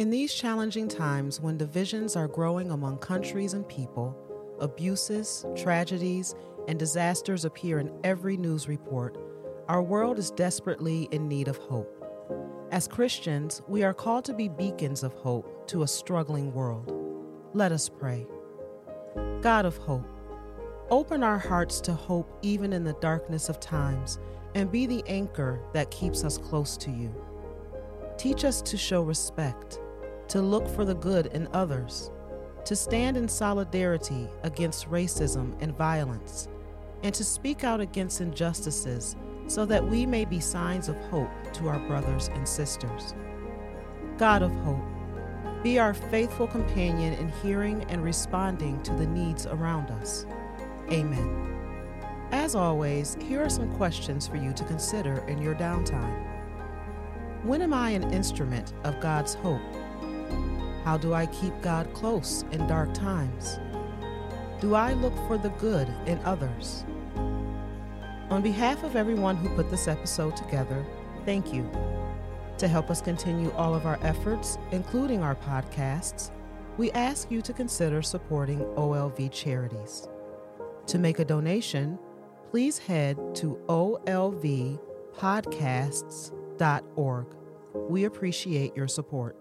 In these challenging times when divisions are growing among countries and people, abuses, tragedies, and disasters appear in every news report, our world is desperately in need of hope. As Christians, we are called to be beacons of hope to a struggling world. Let us pray. God of hope, open our hearts to hope even in the darkness of times and be the anchor that keeps us close to you. Teach us to show respect, to look for the good in others, to stand in solidarity against racism and violence, and to speak out against injustices so that we may be signs of hope to our brothers and sisters. God of hope, be our faithful companion in hearing and responding to the needs around us. Amen. As always, here are some questions for you to consider in your downtime. When am I an instrument of God's hope? How do I keep God close in dark times? Do I look for the good in others? On behalf of everyone who put this episode together, thank you. To help us continue all of our efforts, including our podcasts, we ask you to consider supporting OLV charities. To make a donation, please head to olvpodcasts.org. We appreciate your support.